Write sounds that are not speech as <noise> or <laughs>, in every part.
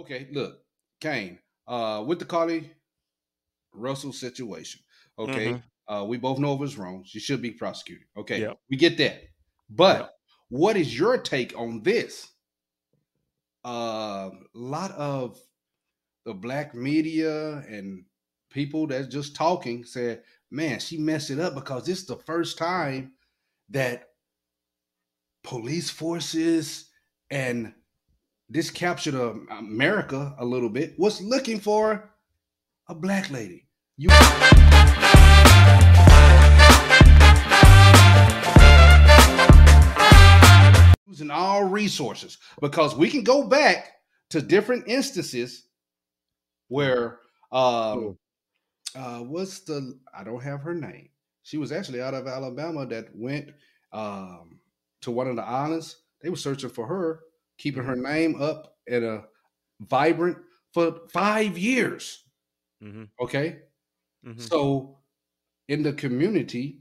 Okay, look, Cane, uh, with the Carlee Russell situation, okay, Mhm. uh, we both know it was wrong. She should be prosecuted. Okay, Yep. we get that. But Yep. what is your take on this? A lot of the black media and people that's just talking said, man, she messed it up because this is the first time that police forces and this captured uh, America a little bit was looking for a black lady. You using all resources because we can go back to different instances where um uh what's the I don't have her name. She was actually out of Alabama that went um to one of the islands. They were searching for her, keeping her name up at a vibrant for five years. Mhm. Okay. Mhm. So in the community,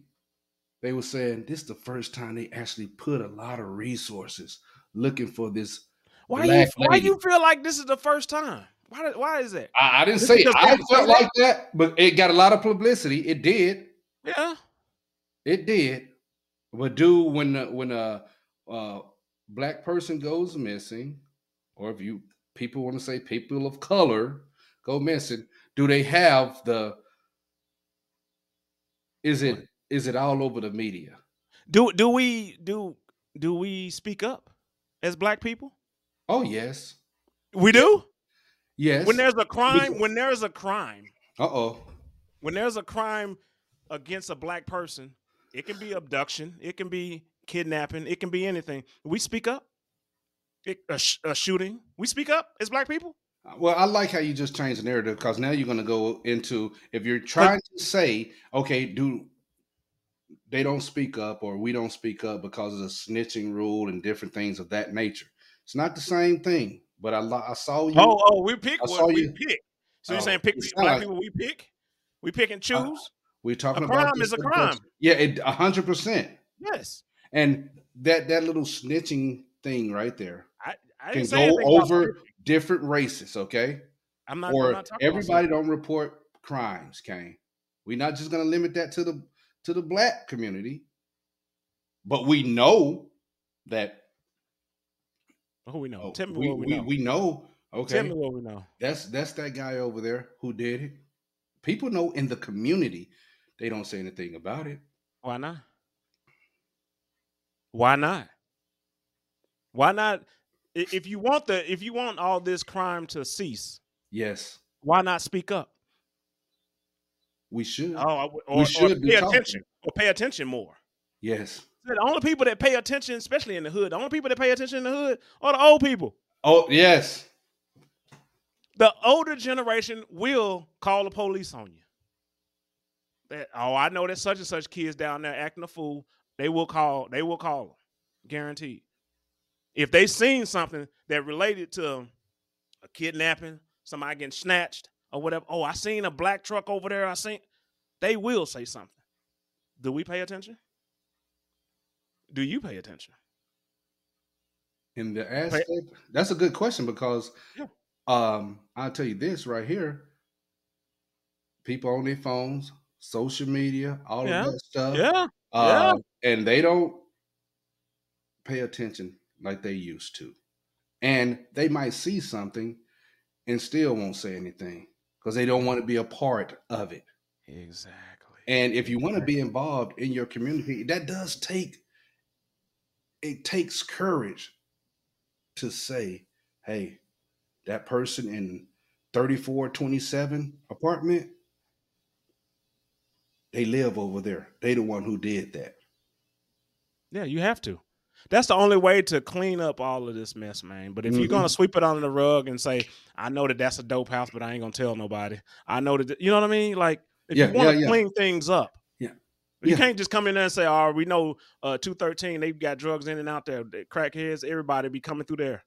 they were saying this is the first time they actually put a lot of resources looking for this. Why you black why you feel like this is the first time? Why why is that? I, I didn't say because I felt that? like that, but it got a lot of publicity. It did. Yeah. It did. But do when the, when a uh, black person goes missing, or if you people want to say people of color go missing, do they have the? Is it is it all over the media? Do do we do do we speak up as black people? Oh yes, We do. yes. When there's a crime, when there's a crime, uh oh, when there's a crime against a black person, it can be abduction, it can be kidnapping, it can be anything. We speak up. It, a, sh- a shooting, we speak up as black people. Well, I like how you just changed the narrative because now you're going to go into if you're trying to say, okay, do they don't speak up or we don't speak up because of the snitching rule and different things of that nature. It's not the same thing. But I, I saw you. Oh, oh, we pick I what saw we you- pick. So you're Oh, saying pick black like- Uh, people? We pick. We pick and choose. we're talking a about crime is a crime. Yeah, a hundred percent. yes, And that that little snitching thing right there I, I can go over different races. Okay. I'm not. I'm or not talking everybody don't report crimes, Cane. We're not just gonna limit that to the to the black community, but we know that Who we know? oh, Tell me we, what we, we, know. we know. Okay. Tell me what we know. that's that's that guy over there who did it. People know in the community, they don't say anything about it. Why not? Why not? Why not? If you want the, if you want all this crime to cease, Yes, why not speak up? we should. Oh, or, or should be pay attention, or pay attention more. Yes. The only people that pay attention, especially in the hood, the only people that pay attention in the hood are the old people. Oh yes. The older generation will call the police on you. That oh, I know that such and such kids down there acting a fool. They will call. They will call them, guaranteed. If they seen something that related to a kidnapping, somebody getting snatched or whatever. Oh, I seen a black truck over there. I seen. They will say something. Do we pay attention? Do you pay attention? In the aspect, that's a good question because Yeah. um, I'll tell you this right here. People on their phones, social media, all Yeah. of that stuff. Yeah. Uh, and they don't pay attention like they used to. And they might see something and still won't say anything because they don't want to be a part of it. Exactly. And if you want to be involved in your community, that does take it takes courage to say, hey, that person in 3427 apartment, they live over there. They the one who did that. Yeah, you have to. That's the only way to clean up all of this mess, man. But if you're Mhm. gonna sweep it under the rug and say, "I know that that's a dope house, but I ain't gonna tell nobody," I know that you know what I mean. Like, if Yeah, you want to yeah, yeah. clean things up, Yeah. you can't just come in there and say, "Oh, we know uh, two thirteen, they've got drugs in and out there, the crackheads, everybody be coming through there."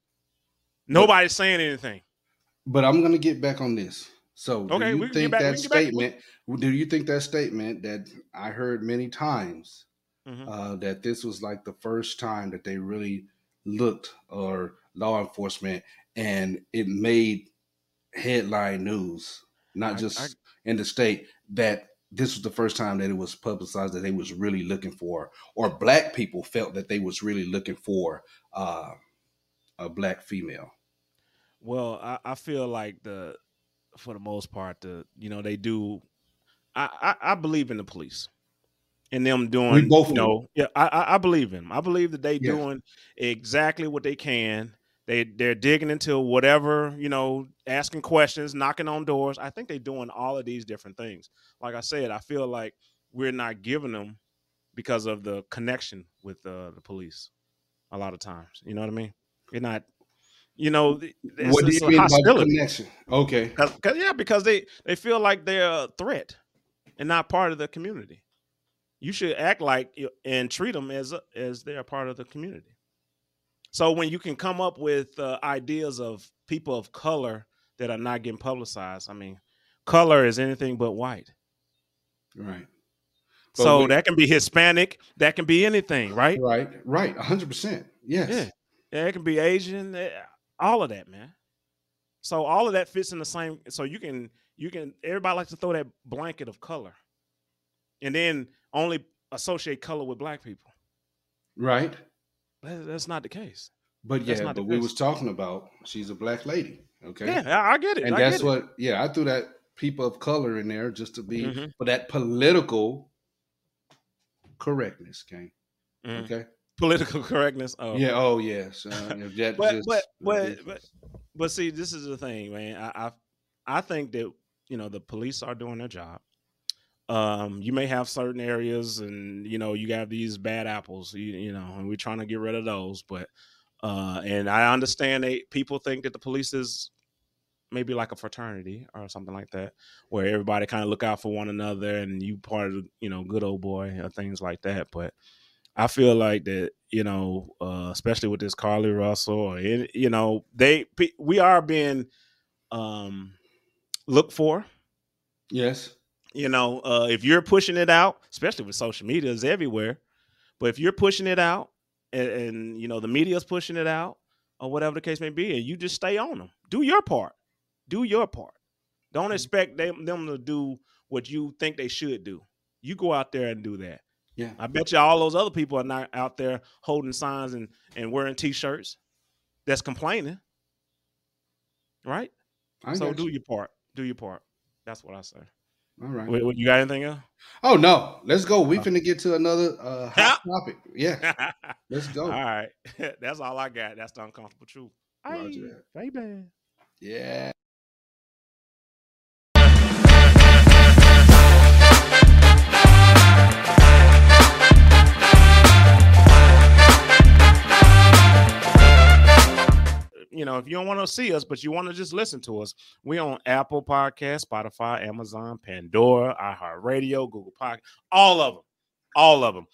Nobody's saying anything. But I'm gonna get back on this. So okay, do you think back- that statement do you think that statement that I heard many times Mhm. uh, that this was like the first time that they really looked or law enforcement and it made headline news, not I- just I- in the state, that this was the first time that it was publicized that they was really looking for, or black people felt that they was really looking for uh, a black female. Well, I, I feel like the for the most part, the you know they do. I I, I believe in the police and them doing. both you know, yeah, I, I believe in them. I believe that they Yeah. doing exactly what they can. They they're digging into whatever you know, asking questions, knocking on doors. I think they're doing all of these different things. Like I said, I feel like we're not giving them because of the connection with uh, the police. A lot of times, you know what I mean. You're not, you know, it's, what do you mean by connection? Okay, Cause, 'cause- yeah, because they they feel like they're a threat and not part of the community. You should act like and treat them as as they're part of the community. So when you can come up with uh, ideas of people of color that are not getting publicized, I mean, color is anything but white. right, But so we- that can be Hispanic, that can be anything, right? right, right, hundred percent. Yes. Yeah. Yeah, it can be Asian, eh, all of that, man. So all of that fits in the same. So you can you can everybody likes to throw that blanket of color, and then only associate color with black people. right. That- that's not the case. But yeah, but we case. was talking about she's a black lady. Okay. Yeah, I, I get it. and I that's get it. what yeah i threw that people of color in there just to be Mhm. for that political correctness okay Mhm. okay political <laughs> correctness. Oh, yeah oh yes uh, that but <laughs> just- but but but but see, this is the thing, man. I, I I think that you know the police are doing their job. Um, you may have certain areas, and you know you have these bad apples, you, you know, and we're trying to get rid of those. But uh, and I understand they people think that the police is maybe like a fraternity or something like that, where everybody kind of look out for one another, and you part of you know good old boy or things like that. But I feel like that, you know, uh, especially with this Carlee Russell, or you know, they we are being um, looked for. yes You know, uh, if you're pushing it out, especially with social media, is everywhere. But if you're pushing it out, and, and you know the media's pushing it out, or whatever the case may be, and you just stay on them, do your part. Do your part. Don't expect them them to do what you think they should do. You go out there and do that. yeah I bet you all those other people are not out there holding signs and, and wearing t-shirts that's complaining. Right? I so do you. your part. Do your part. That's what I say. All right Wait, wait, you got anything else? oh no let's go we Oh. finna get to another uh <laughs> hot topic yeah <laughs> let's go all right. <laughs> That's all I got. That's the uncomfortable truth. Roger Hey, baby. yeah know, if you don't want to see us, but you want to just listen to us, we on Apple Podcast, Spotify, Amazon, Pandora, iHeartRadio, Google Podcast, all of them, all of them.